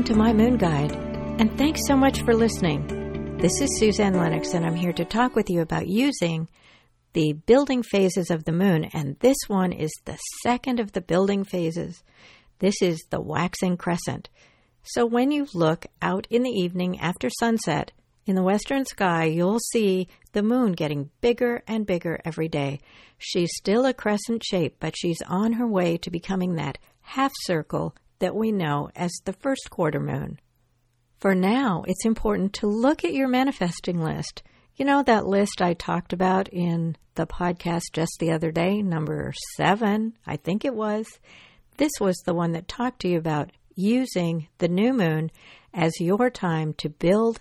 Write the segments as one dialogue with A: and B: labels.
A: Welcome to my Moon Guide, and thanks so much for listening. This is Suzanne Lennox, and I'm here to talk with you about using the building phases of the moon, and this one is the second of the building phases. This is the waxing crescent. So when you look out in the evening after sunset in the western sky, you'll see the moon getting bigger and bigger every day. She's still a crescent shape, but she's on her way to becoming that half circle that we know as the first quarter moon. For now, it's important to look at your manifesting list. You know that list I talked about in the podcast just the other day, number seven, I think it was. This was the one that talked to you about using the new moon as your time to build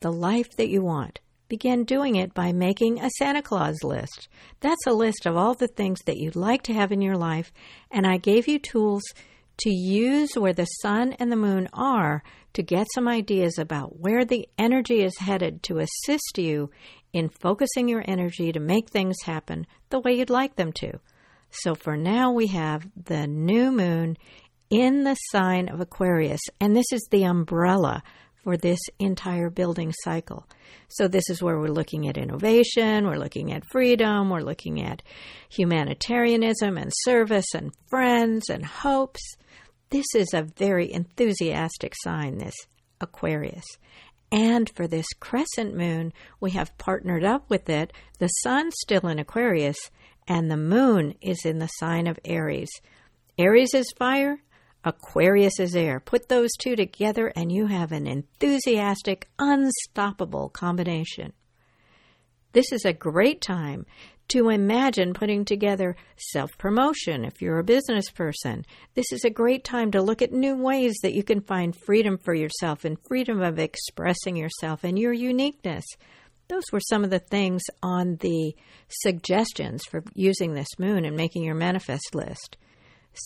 A: the life that you want. Begin doing it by making a Santa Claus list. That's a list of all the things that you'd like to have in your life, and I gave you tools to use where the sun and the moon are to get some ideas about where the energy is headed to assist you in focusing your energy to make things happen the way you'd like them to. So for now, we have the new moon in the sign of Aquarius, and this is the umbrella for this entire building cycle. So, this is where we're looking at innovation, we're looking at freedom, we're looking at humanitarianism and service and friends and hopes. This is a very enthusiastic sign, this Aquarius. And for this crescent moon, we have partnered up with it. The sun's still in Aquarius, and the moon is in the sign of Aries. Aries is fire, Aquarius is air. Put those two together, and you have an enthusiastic, unstoppable combination. This is a great time to imagine putting together self promotion if you're a business person. This is a great time to look at new ways that you can find freedom for yourself and freedom of expressing yourself and your uniqueness. Those were some of the things on the suggestions for using this moon and making your manifest list.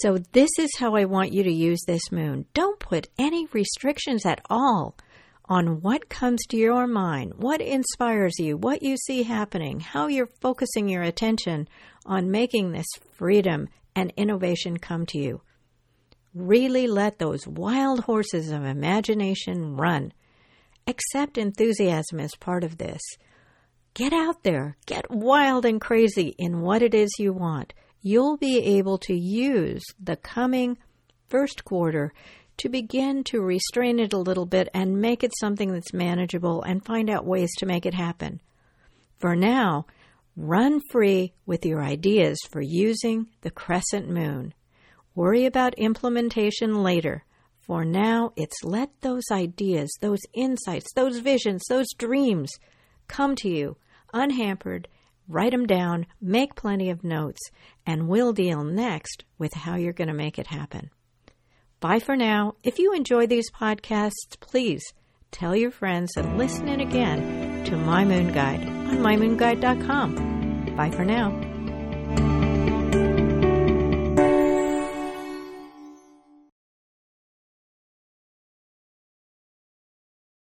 A: So, this is how I want you to use this moon. Don't put any restrictions at all on what comes to your mind, what inspires you, what you see happening, how you're focusing your attention on making this freedom and innovation come to you. Really let those wild horses of imagination run. Accept enthusiasm as part of this. Get out there, get wild and crazy in what it is you want. You'll be able to use the coming first quarter to begin to restrain it a little bit and make it something that's manageable and find out ways to make it happen. For now, run free with your ideas for using the crescent moon. Worry about implementation later. For now, it's let those ideas, those insights, those visions, those dreams come to you unhampered. Write them down, make plenty of notes, and we'll deal next with how you're going to make it happen. Bye for now. If you enjoy these podcasts, please tell your friends and listen in again to My Moon Guide on mymoonguide.com. Bye for now.